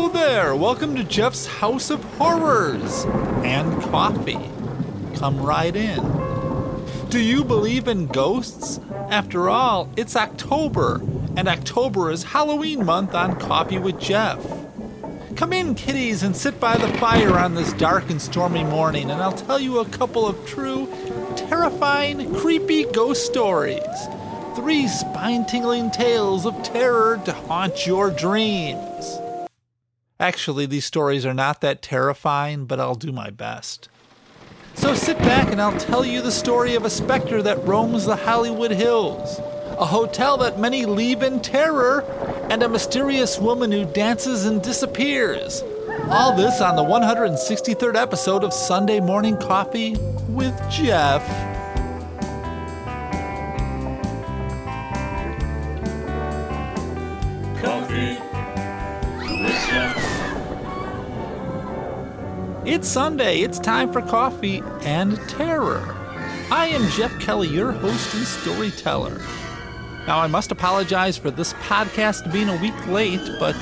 Hello there! Welcome to Jeff's House of Horrors and coffee. Come right in. Do you believe in ghosts? After all, it's October, and October is Halloween month on Coffee with Jeff. Come in, kiddies, and sit by the fire on this dark and stormy morning, and I'll tell you a couple of true, terrifying, creepy ghost stories. Three spine tingling tales of terror to haunt your dreams. Actually, these stories are not that terrifying, but I'll do my best. So sit back and I'll tell you the story of a specter that roams the Hollywood Hills, a hotel that many leave in terror, and a mysterious woman who dances and disappears. All this on the 163rd episode of Sunday Morning Coffee with Jeff. It's Sunday. It's time for coffee and terror. I am Jeff Kelly, your host and storyteller. Now, I must apologize for this podcast being a week late, but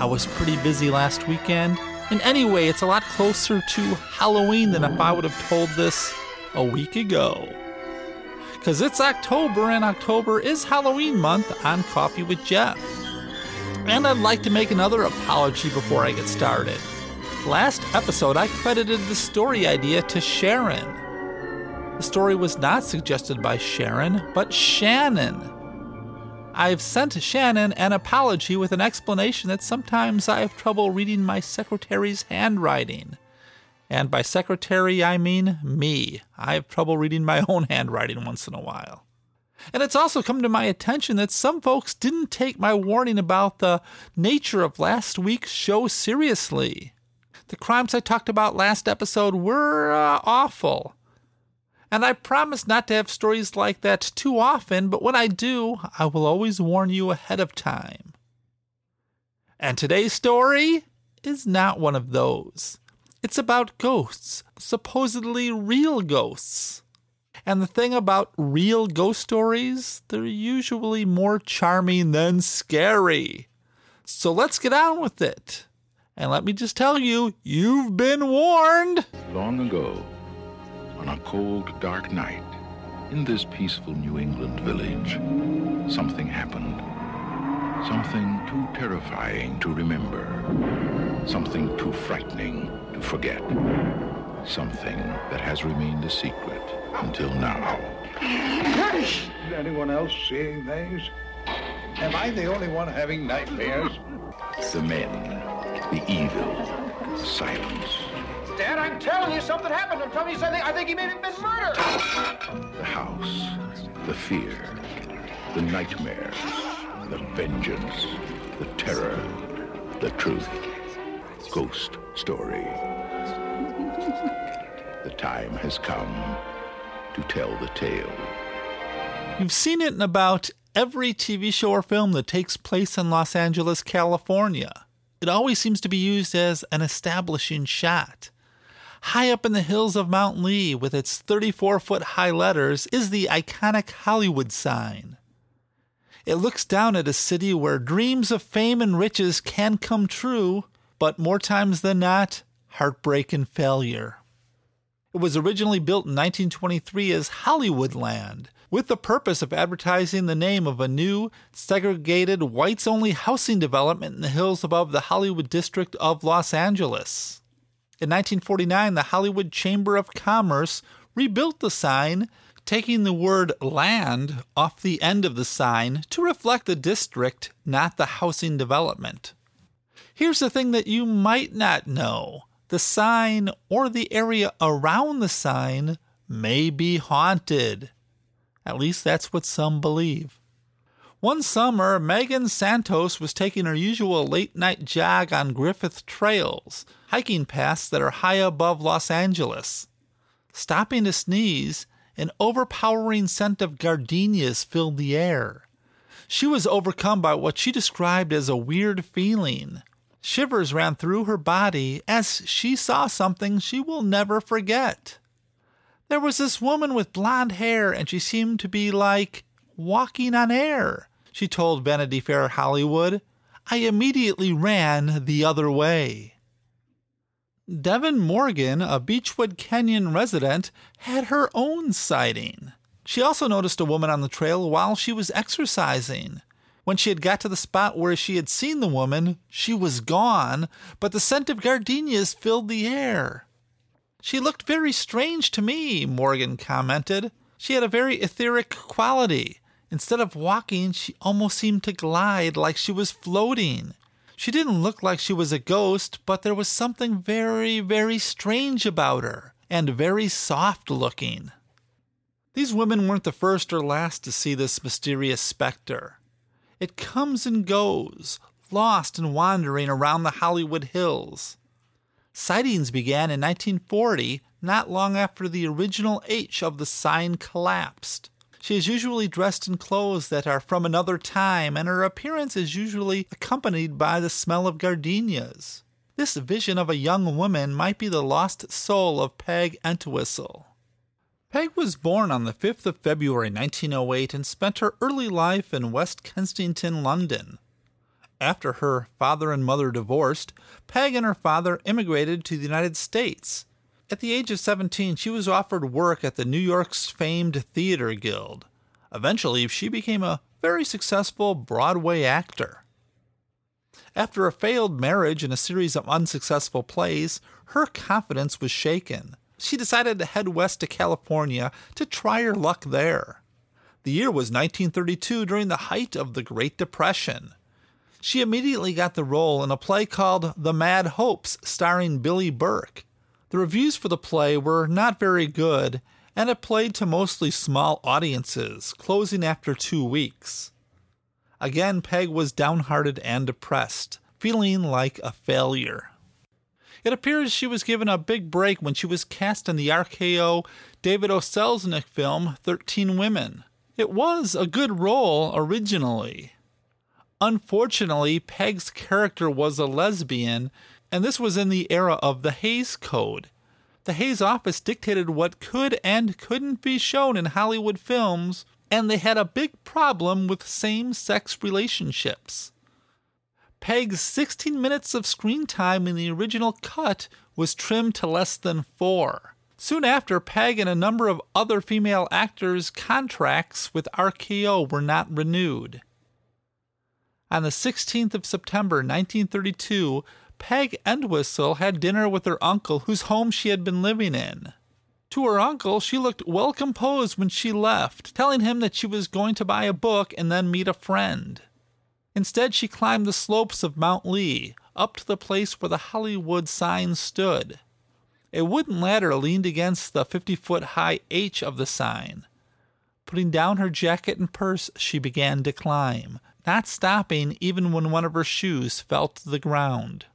I was pretty busy last weekend. And anyway, it's a lot closer to Halloween than if I would have told this a week ago. Because it's October, and October is Halloween month on Coffee with Jeff. And I'd like to make another apology before I get started. Last episode, I credited the story idea to Sharon. The story was not suggested by Sharon, but Shannon. I've sent Shannon an apology with an explanation that sometimes I have trouble reading my secretary's handwriting. And by secretary, I mean me. I have trouble reading my own handwriting once in a while. And it's also come to my attention that some folks didn't take my warning about the nature of last week's show seriously. The crimes I talked about last episode were uh, awful. And I promise not to have stories like that too often, but when I do, I will always warn you ahead of time. And today's story is not one of those. It's about ghosts, supposedly real ghosts. And the thing about real ghost stories, they're usually more charming than scary. So let's get on with it. And let me just tell you, you've been warned. Long ago, on a cold, dark night, in this peaceful New England village, something happened. Something too terrifying to remember. Something too frightening to forget. Something that has remained a secret until now. Is anyone else seeing things? Am I the only one having nightmares? The men, the evil, the silence, Dad, I'm telling you, something happened. I'm telling you something. I think he may have been murdered. the house, the fear, the nightmare, the vengeance, the terror, the truth. Ghost story. The time has come to tell the tale. You've seen it in about every TV show or film that takes place in Los Angeles, California. It always seems to be used as an establishing shot. High up in the hills of Mount Lee, with its 34 foot high letters, is the iconic Hollywood sign. It looks down at a city where dreams of fame and riches can come true, but more times than not, heartbreak and failure. It was originally built in 1923 as Hollywoodland, with the purpose of advertising the name of a new, segregated, whites only housing development in the hills above the Hollywood district of Los Angeles. In 1949, the Hollywood Chamber of Commerce rebuilt the sign, taking the word land off the end of the sign to reflect the district, not the housing development. Here's the thing that you might not know the sign or the area around the sign may be haunted. At least that's what some believe. One summer, Megan Santos was taking her usual late night jog on Griffith Trails, hiking paths that are high above Los Angeles. Stopping to sneeze, an overpowering scent of gardenias filled the air. She was overcome by what she described as a weird feeling. Shivers ran through her body as she saw something she will never forget. There was this woman with blonde hair, and she seemed to be like walking on air, she told Vanity Fair Hollywood. I immediately ran the other way. Devin Morgan, a Beachwood Canyon resident, had her own sighting. She also noticed a woman on the trail while she was exercising. When she had got to the spot where she had seen the woman, she was gone, but the scent of gardenias filled the air. She looked very strange to me, Morgan commented. She had a very etheric quality. Instead of walking, she almost seemed to glide like she was floating. She didn't look like she was a ghost, but there was something very, very strange about her, and very soft looking. These women weren't the first or last to see this mysterious specter. It comes and goes, lost and wandering around the Hollywood Hills. Sightings began in 1940, not long after the original H of the sign collapsed. She is usually dressed in clothes that are from another time, and her appearance is usually accompanied by the smell of gardenias. This vision of a young woman might be the lost soul of Peg Entwistle. Peg was born on the 5th of February 1908 and spent her early life in West Kensington, London. After her father and mother divorced, Peg and her father immigrated to the United States. At the age of 17, she was offered work at the New York's famed Theater Guild. Eventually, she became a very successful Broadway actor. After a failed marriage and a series of unsuccessful plays, her confidence was shaken. She decided to head west to California to try her luck there. The year was 1932 during the height of the Great Depression. She immediately got the role in a play called The Mad Hopes, starring Billie Burke. The reviews for the play were not very good, and it played to mostly small audiences, closing after two weeks. Again, Peg was downhearted and depressed, feeling like a failure. It appears she was given a big break when she was cast in the RKO David O. Selznick film 13 Women. It was a good role originally. Unfortunately, Peg's character was a lesbian and this was in the era of the Hays Code. The Hays office dictated what could and couldn't be shown in Hollywood films, and they had a big problem with same sex relationships. Peg's 16 minutes of screen time in the original cut was trimmed to less than four. Soon after, Peg and a number of other female actors' contracts with RKO were not renewed. On the 16th of September 1932, Peg Entwistle had dinner with her uncle, whose home she had been living in. To her uncle, she looked well composed when she left, telling him that she was going to buy a book and then meet a friend. Instead, she climbed the slopes of Mount Lee, up to the place where the Hollywood sign stood. A wooden ladder leaned against the 50 foot high H of the sign. Putting down her jacket and purse, she began to climb, not stopping even when one of her shoes fell to the ground.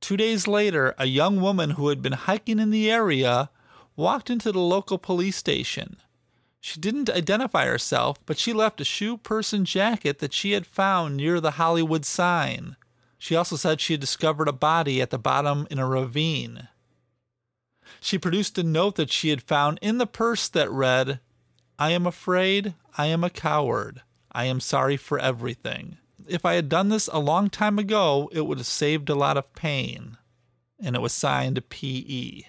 Two days later, a young woman who had been hiking in the area walked into the local police station. She didn't identify herself, but she left a shoe purse and jacket that she had found near the Hollywood sign. She also said she had discovered a body at the bottom in a ravine. She produced a note that she had found in the purse that read, I am afraid, I am a coward. I am sorry for everything if I had done this a long time ago, it would have saved a lot of pain. And it was signed P.E.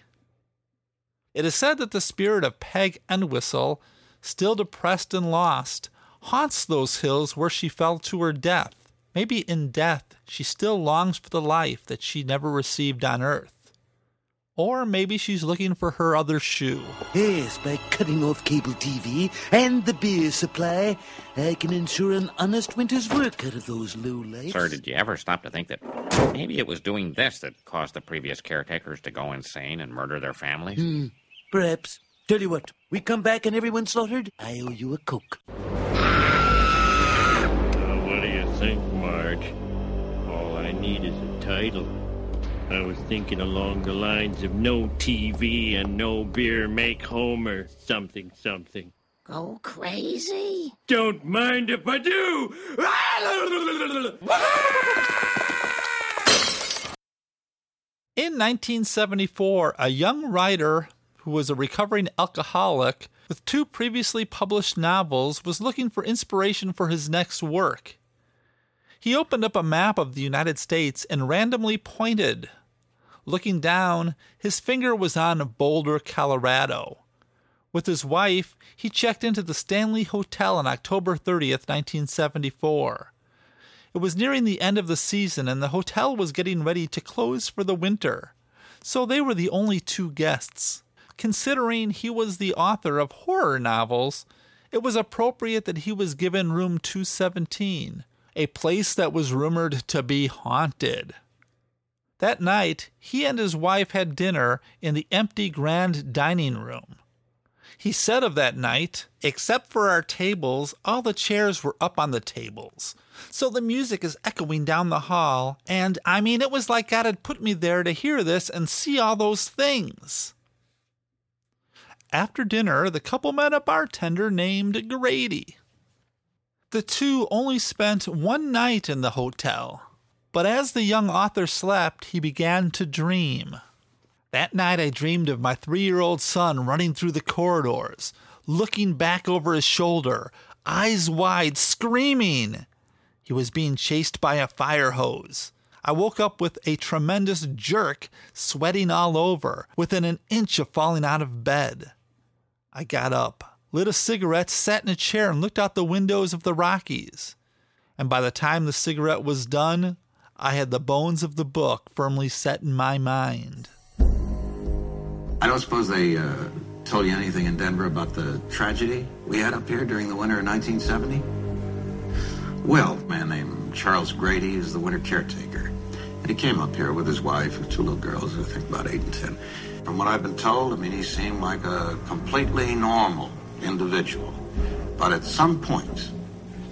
It is said that the spirit of Peg Entwistle, still depressed and lost, haunts those hills where she fell to her death. Maybe in death she still longs for the life that she never received on earth. Or maybe she's looking for her other shoe. Yes, by cutting off cable TV and the beer supply, I can ensure an honest winter's work out of those lowlifes. Sir, did you ever stop to think that maybe it was doing this that caused the previous caretakers to go insane and murder their families? Hmm, perhaps. Tell you what, we come back and everyone's slaughtered, I owe you a Coke. Uh, what do you think, Marge? All I need is a title. I was thinking along the lines of no TV and no beer make Homer something something. Go crazy? Don't mind if I do! In 1974, a young writer who was a recovering alcoholic with two previously published novels was looking for inspiration for his next work. He opened up a map of the United States and randomly pointed. Looking down, his finger was on Boulder, Colorado. With his wife, he checked into the Stanley Hotel on October 30th, 1974. It was nearing the end of the season and the hotel was getting ready to close for the winter, so they were the only two guests. Considering he was the author of horror novels, it was appropriate that he was given room 217, a place that was rumored to be haunted. That night, he and his wife had dinner in the empty grand dining room. He said of that night, except for our tables, all the chairs were up on the tables. So the music is echoing down the hall, and I mean, it was like God had put me there to hear this and see all those things. After dinner, the couple met a bartender named Grady. The two only spent one night in the hotel, but as the young author slept, he began to dream. That night, I dreamed of my three year old son running through the corridors, looking back over his shoulder, eyes wide, screaming. He was being chased by a fire hose. I woke up with a tremendous jerk, sweating all over, within an inch of falling out of bed. I got up, lit a cigarette, sat in a chair, and looked out the windows of the Rockies. And by the time the cigarette was done, I had the bones of the book firmly set in my mind. I don't suppose they uh, told you anything in Denver about the tragedy we had up here during the winter of 1970? Well, a man named Charles Grady is the winter caretaker. And he came up here with his wife and two little girls, I think about eight and ten. From what I've been told, I mean, he seemed like a completely normal individual. But at some point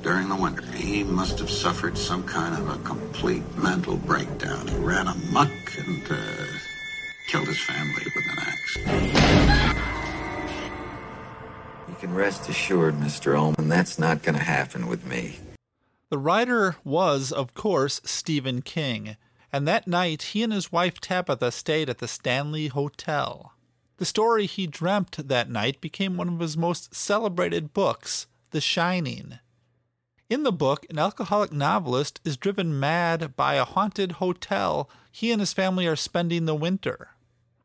during the winter, he must have suffered some kind of a complete mental breakdown. He ran amuck and uh, killed his family with an axe. You can rest assured, Mr. Ullman, that's not going to happen with me. The writer was, of course, Stephen King, and that night he and his wife Tabitha stayed at the Stanley Hotel. The story he dreamt that night became one of his most celebrated books, The Shining. In the book, an alcoholic novelist is driven mad by a haunted hotel he and his family are spending the winter.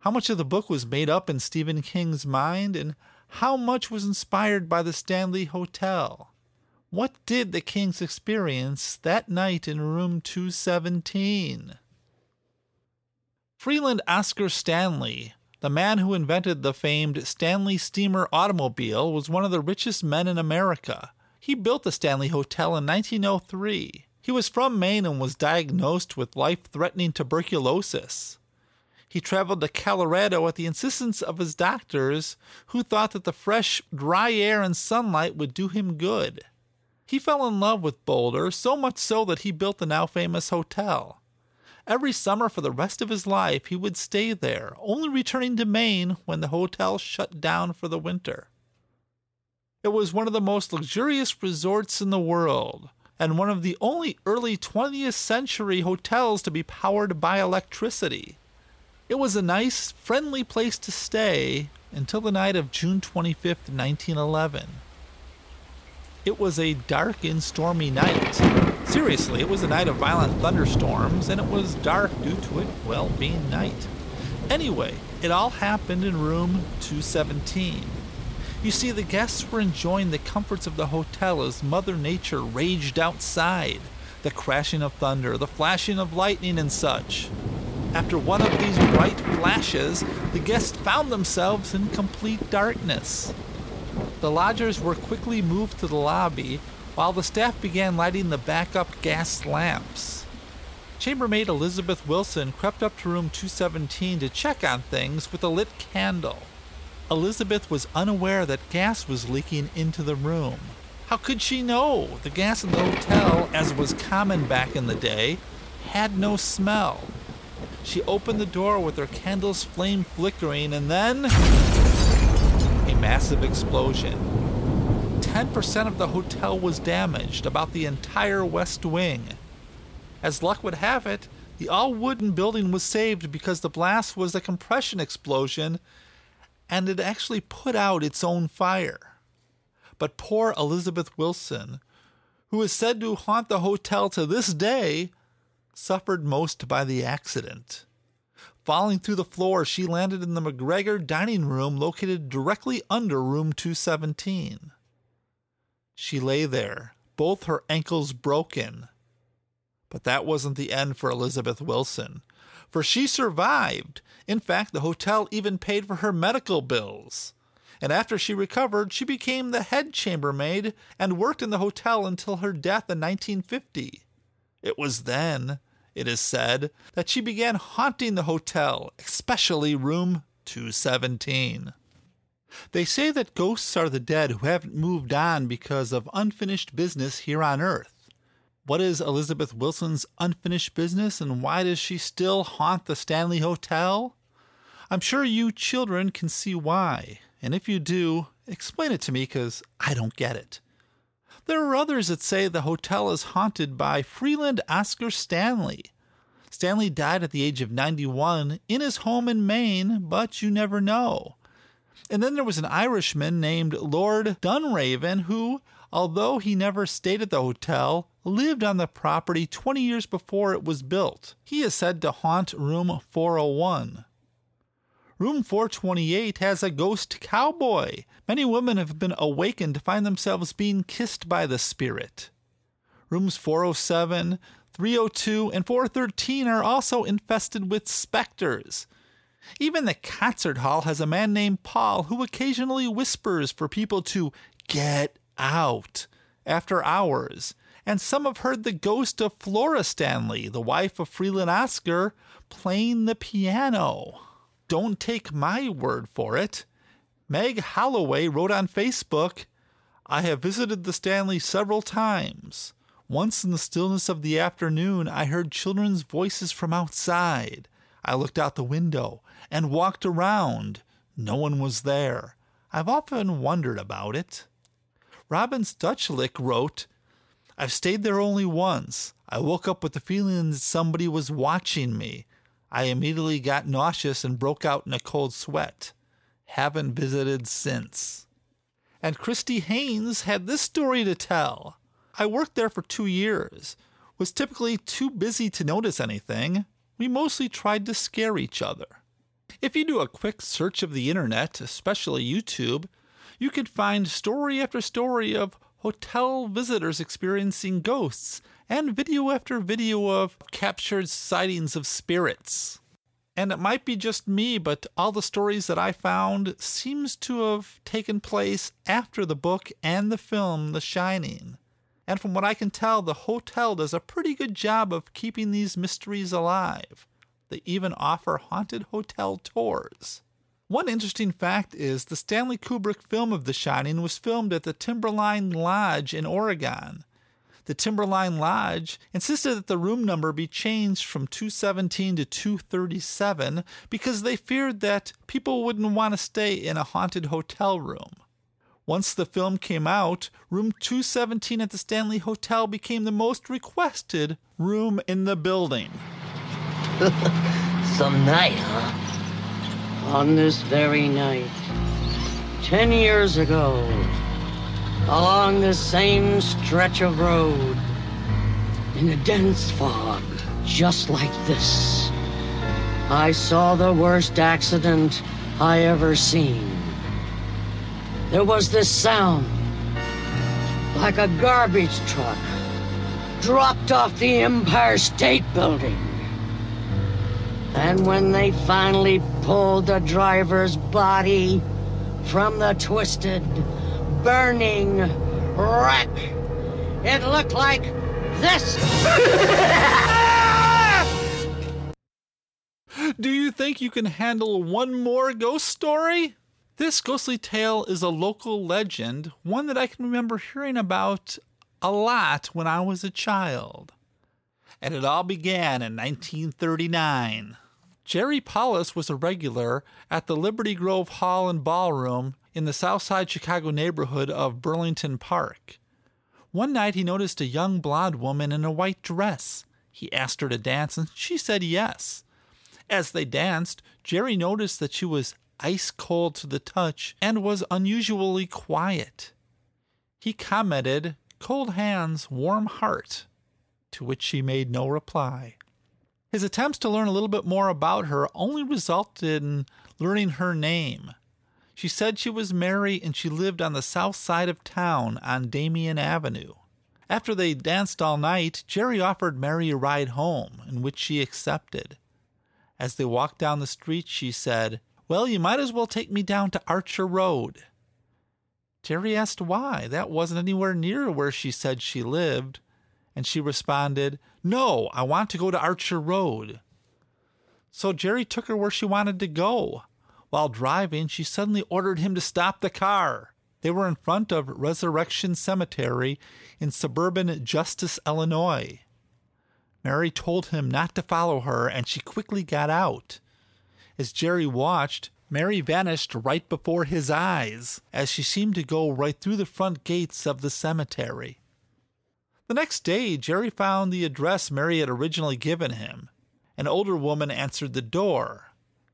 How much of the book was made up in Stephen King's mind, and how much was inspired by the Stanley Hotel? What did the Kings experience that night in room 217? Freeland Oscar Stanley, the man who invented the famed Stanley Steamer automobile, was one of the richest men in America. He built the Stanley Hotel in 1903. He was from Maine and was diagnosed with life threatening tuberculosis. He traveled to Colorado at the insistence of his doctors, who thought that the fresh, dry air and sunlight would do him good. He fell in love with Boulder, so much so that he built the now famous hotel. Every summer for the rest of his life, he would stay there, only returning to Maine when the hotel shut down for the winter. It was one of the most luxurious resorts in the world, and one of the only early 20th century hotels to be powered by electricity. It was a nice, friendly place to stay until the night of June 25th, 1911. It was a dark and stormy night. Seriously, it was a night of violent thunderstorms, and it was dark due to it, well, being night. Anyway, it all happened in room 217. You see, the guests were enjoying the comforts of the hotel as Mother Nature raged outside the crashing of thunder, the flashing of lightning, and such. After one of these bright flashes, the guests found themselves in complete darkness. The lodgers were quickly moved to the lobby while the staff began lighting the backup gas lamps. Chambermaid Elizabeth Wilson crept up to room 217 to check on things with a lit candle. Elizabeth was unaware that gas was leaking into the room. How could she know? The gas in the hotel, as was common back in the day, had no smell. She opened the door with her candle's flame flickering, and then. a massive explosion. 10% of the hotel was damaged, about the entire west wing. As luck would have it, the all wooden building was saved because the blast was a compression explosion and it actually put out its own fire. But poor Elizabeth Wilson, who is said to haunt the hotel to this day, suffered most by the accident. Falling through the floor, she landed in the McGregor dining room located directly under room 217. She lay there, both her ankles broken. But that wasn't the end for Elizabeth Wilson, for she survived. In fact, the hotel even paid for her medical bills. And after she recovered, she became the head chambermaid and worked in the hotel until her death in 1950. It was then, it is said, that she began haunting the hotel, especially room 217. They say that ghosts are the dead who haven't moved on because of unfinished business here on Earth. What is Elizabeth Wilson's unfinished business and why does she still haunt the Stanley Hotel? I'm sure you children can see why, and if you do, explain it to me because I don't get it. There are others that say the hotel is haunted by Freeland Oscar Stanley. Stanley died at the age of 91 in his home in Maine, but you never know. And then there was an Irishman named Lord Dunraven who, although he never stayed at the hotel, lived on the property 20 years before it was built. He is said to haunt room 401. Room 428 has a ghost cowboy. Many women have been awakened to find themselves being kissed by the spirit. Rooms 407, 302, and 413 are also infested with specters. Even the concert hall has a man named Paul who occasionally whispers for people to get out after hours. And some have heard the ghost of Flora Stanley, the wife of Freeland Oscar, playing the piano. Don't take my word for it. Meg Holloway wrote on Facebook I have visited the Stanley several times. Once in the stillness of the afternoon, I heard children's voices from outside. I looked out the window and walked around. No one was there. I've often wondered about it. Robin Stuchlick wrote, I've stayed there only once. I woke up with the feeling that somebody was watching me. I immediately got nauseous and broke out in a cold sweat. Haven't visited since. And Christy Haynes had this story to tell. I worked there for two years, was typically too busy to notice anything. We mostly tried to scare each other. If you do a quick search of the internet, especially YouTube, you could find story after story of hotel visitors experiencing ghosts and video after video of captured sightings of spirits. And it might be just me, but all the stories that I found seems to have taken place after the book and the film The Shining. And from what I can tell, the hotel does a pretty good job of keeping these mysteries alive. They even offer haunted hotel tours. One interesting fact is the Stanley Kubrick film of The Shining was filmed at the Timberline Lodge in Oregon. The Timberline Lodge insisted that the room number be changed from 217 to 237 because they feared that people wouldn't want to stay in a haunted hotel room. Once the film came out, room 217 at the Stanley Hotel became the most requested room in the building. Some night, huh? On this very night, ten years ago, along this same stretch of road, in a dense fog, just like this, I saw the worst accident I ever seen. There was this sound, like a garbage truck dropped off the Empire State Building. And when they finally pulled the driver's body from the twisted, burning wreck, it looked like this. Do you think you can handle one more ghost story? This ghostly tale is a local legend, one that I can remember hearing about a lot when I was a child. And it all began in 1939. Jerry Paulus was a regular at the Liberty Grove Hall and Ballroom in the Southside Chicago neighborhood of Burlington Park. One night he noticed a young blonde woman in a white dress. He asked her to dance, and she said yes. As they danced, Jerry noticed that she was ice cold to the touch and was unusually quiet. He commented, cold hands, warm heart, to which she made no reply. His attempts to learn a little bit more about her only resulted in learning her name. She said she was Mary and she lived on the south side of town on Damen Avenue. After they danced all night, Jerry offered Mary a ride home, in which she accepted. As they walked down the street, she said, Well, you might as well take me down to Archer Road. Jerry asked why. That wasn't anywhere near where she said she lived. And she responded, No, I want to go to Archer Road. So Jerry took her where she wanted to go. While driving, she suddenly ordered him to stop the car. They were in front of Resurrection Cemetery in suburban Justice, Illinois. Mary told him not to follow her, and she quickly got out. As Jerry watched, Mary vanished right before his eyes, as she seemed to go right through the front gates of the cemetery. The next day, Jerry found the address Mary had originally given him. An older woman answered the door.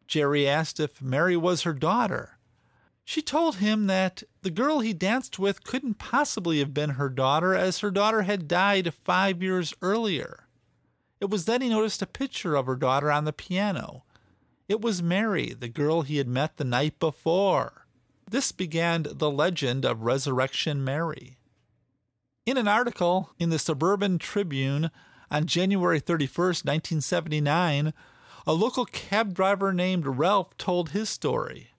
Jerry asked if Mary was her daughter. She told him that the girl he danced with couldn't possibly have been her daughter, as her daughter had died five years earlier. It was then he noticed a picture of her daughter on the piano. It was Mary, the girl he had met the night before. This began the legend of Resurrection Mary. In an article in the Suburban Tribune on January 31, 1979, a local cab driver named Ralph told his story.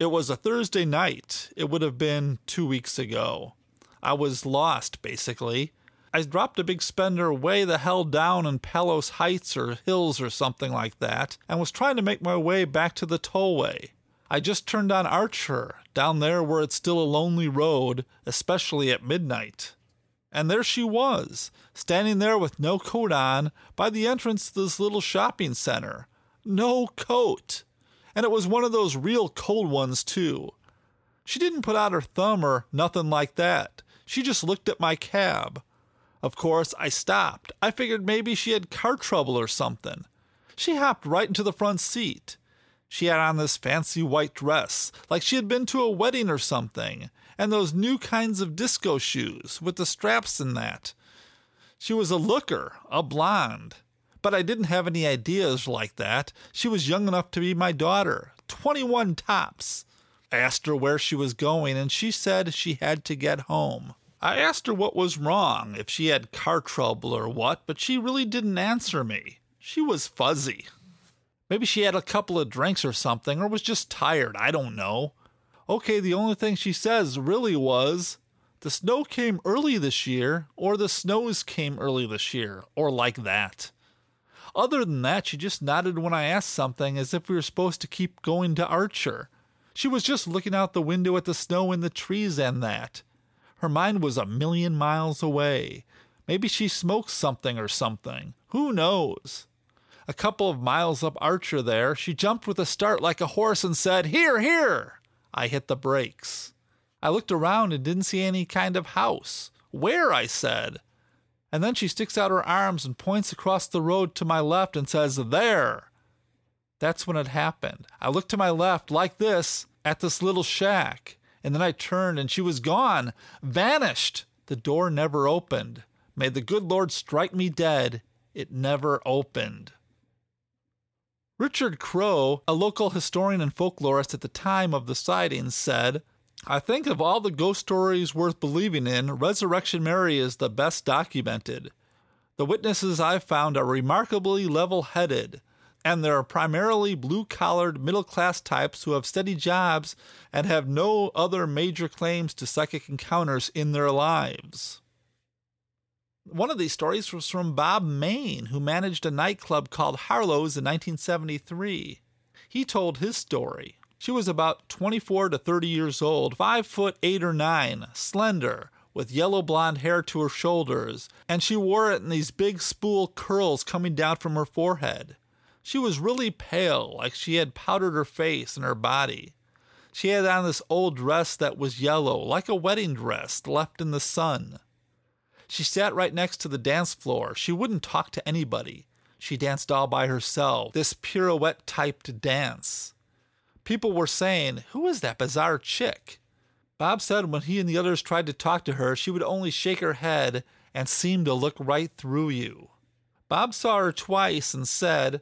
It was a Thursday night. It would have been two weeks ago. I was lost, basically. I dropped a big spender way the hell down in Palos Heights or Hills or something like that, and was trying to make my way back to the tollway. I just turned on Archer, down there where it's still a lonely road, especially at midnight. And there she was, standing there with no coat on, by the entrance to this little shopping center. No coat! And it was one of those real cold ones, too. She didn't put out her thumb or nothing like that. She just looked at my cab. Of course, I stopped. I figured maybe she had car trouble or something. She hopped right into the front seat. She had on this fancy white dress, like she had been to a wedding or something, and those new kinds of disco shoes with the straps and that. She was a looker, a blonde. But I didn't have any ideas like that. She was young enough to be my daughter, 21 tops. I asked her where she was going, and she said she had to get home. I asked her what was wrong, if she had car trouble or what, but she really didn't answer me. She was fuzzy. Maybe she had a couple of drinks or something, or was just tired, I don't know. Okay, the only thing she says really was, the snow came early this year, or the snows came early this year, or like that. Other than that, she just nodded when I asked something as if we were supposed to keep going to Archer. She was just looking out the window at the snow and the trees and that. Her mind was a million miles away. Maybe she smoked something or something. Who knows? A couple of miles up Archer there, she jumped with a start like a horse and said, Here, here! I hit the brakes. I looked around and didn't see any kind of house. Where? I said. And then she sticks out her arms and points across the road to my left and says, There! That's when it happened. I looked to my left like this at this little shack, and then I turned and she was gone, vanished. The door never opened. May the good Lord strike me dead. It never opened. Richard Crowe, a local historian and folklorist at the time of the sightings, said, I think of all the ghost stories worth believing in, Resurrection Mary is the best documented. The witnesses I've found are remarkably level headed, and there are primarily blue collared middle class types who have steady jobs and have no other major claims to psychic encounters in their lives. One of these stories was from Bob Main, who managed a nightclub called Harlow's in 1973. He told his story. She was about 24 to 30 years old, 5 foot 8 or 9, slender, with yellow blonde hair to her shoulders, and she wore it in these big spool curls coming down from her forehead. She was really pale, like she had powdered her face and her body. She had on this old dress that was yellow, like a wedding dress left in the sun. She sat right next to the dance floor. She wouldn't talk to anybody. She danced all by herself, this pirouette typed dance. People were saying, Who is that bizarre chick? Bob said when he and the others tried to talk to her, she would only shake her head and seem to look right through you. Bob saw her twice and said,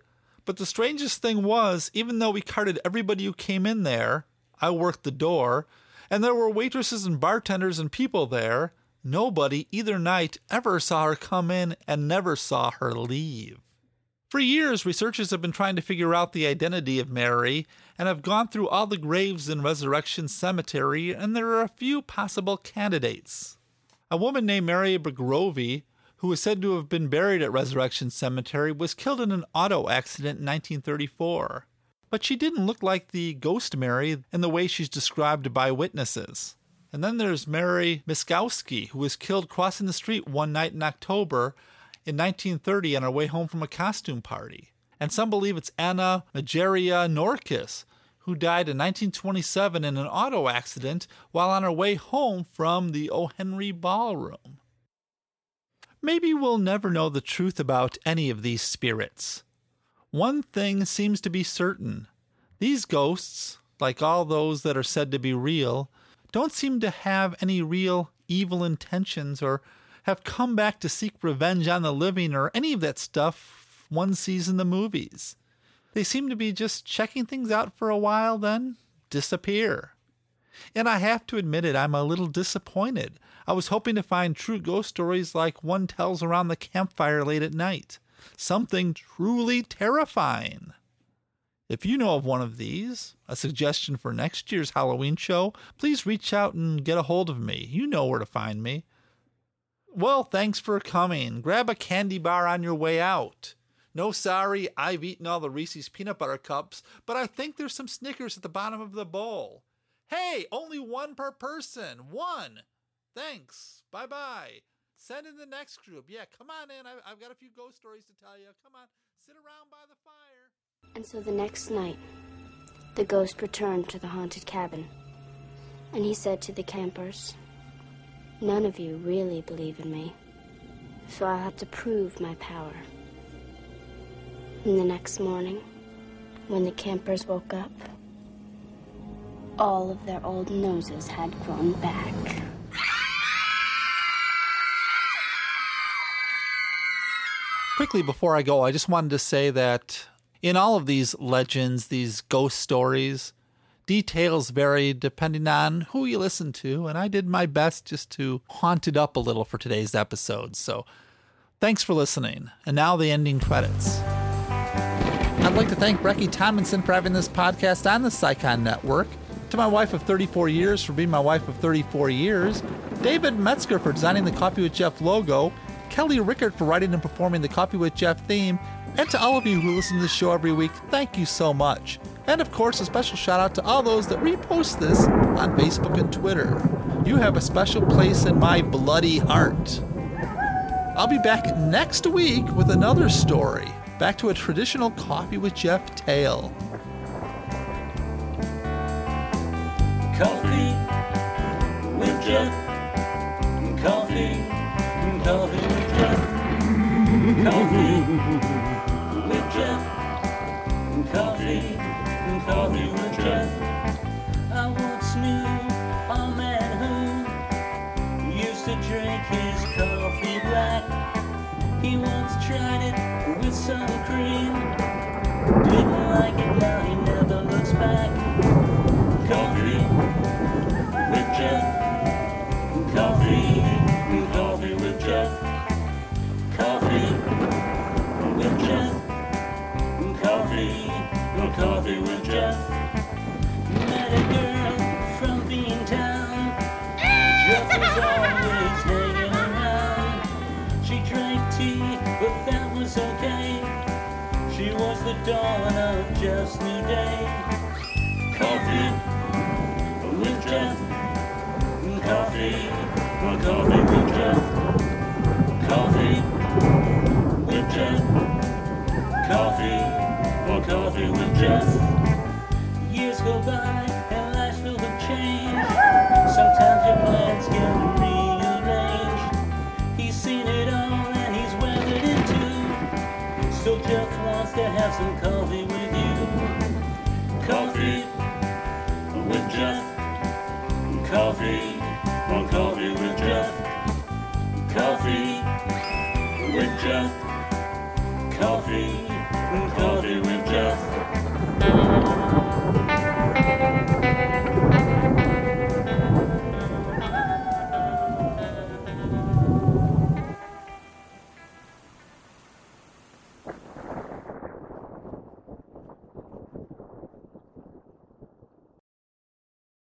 But the strangest thing was, even though we carted everybody who came in there, I worked the door, and there were waitresses and bartenders and people there, nobody either night ever saw her come in and never saw her leave. For years, researchers have been trying to figure out the identity of Mary and have gone through all the graves in Resurrection Cemetery, and there are a few possible candidates. A woman named Mary Bregovy, who is said to have been buried at Resurrection Cemetery, was killed in an auto accident in 1934. But she didn't look like the ghost Mary in the way she's described by witnesses. And then there's Mary Miskowski, who was killed crossing the street one night in October in 1930 on her way home from a costume party. And some believe it's Anna Majeria Norkus, who died in 1927 in an auto accident while on her way home from the O. Henry Ballroom. Maybe we'll never know the truth about any of these spirits. One thing seems to be certain these ghosts, like all those that are said to be real, don't seem to have any real evil intentions or have come back to seek revenge on the living or any of that stuff one sees in the movies. They seem to be just checking things out for a while, then disappear. And I have to admit it, I'm a little disappointed. I was hoping to find true ghost stories like one tells around the campfire late at night. Something truly terrifying. If you know of one of these, a suggestion for next year's Halloween show, please reach out and get a hold of me. You know where to find me. Well, thanks for coming. Grab a candy bar on your way out. No, sorry, I've eaten all the Reese's peanut butter cups, but I think there's some Snickers at the bottom of the bowl. Hey, only one per person. One. Thanks. Bye bye. Send in the next group. Yeah, come on in. I've, I've got a few ghost stories to tell you. Come on, sit around by the fire. And so the next night, the ghost returned to the haunted cabin. And he said to the campers, None of you really believe in me, so I'll have to prove my power. And the next morning, when the campers woke up, all of their old noses had grown back. Quickly before I go, I just wanted to say that in all of these legends, these ghost stories, details vary depending on who you listen to, and I did my best just to haunt it up a little for today's episode. So thanks for listening. And now the ending credits. I'd like to thank Brecky Tomlinson for having this podcast on the Psycon Network, to my wife of 34 years for being my wife of 34 years, David Metzger for designing the Coffee with Jeff logo, Kelly Rickert for writing and performing the Coffee with Jeff theme, and to all of you who listen to the show every week, thank you so much. And of course, a special shout out to all those that repost this on Facebook and Twitter. You have a special place in my bloody heart. I'll be back next week with another story. Back to a traditional Coffee with Jeff tale. Coffee with Jeff. Coffee, coffee with Jeff. Coffee dawn of Jeff's new day. Coffee with Jeff. Coffee, coffee with Jeff. Coffee with Jeff. Coffee, coffee with Jeff. Some coffee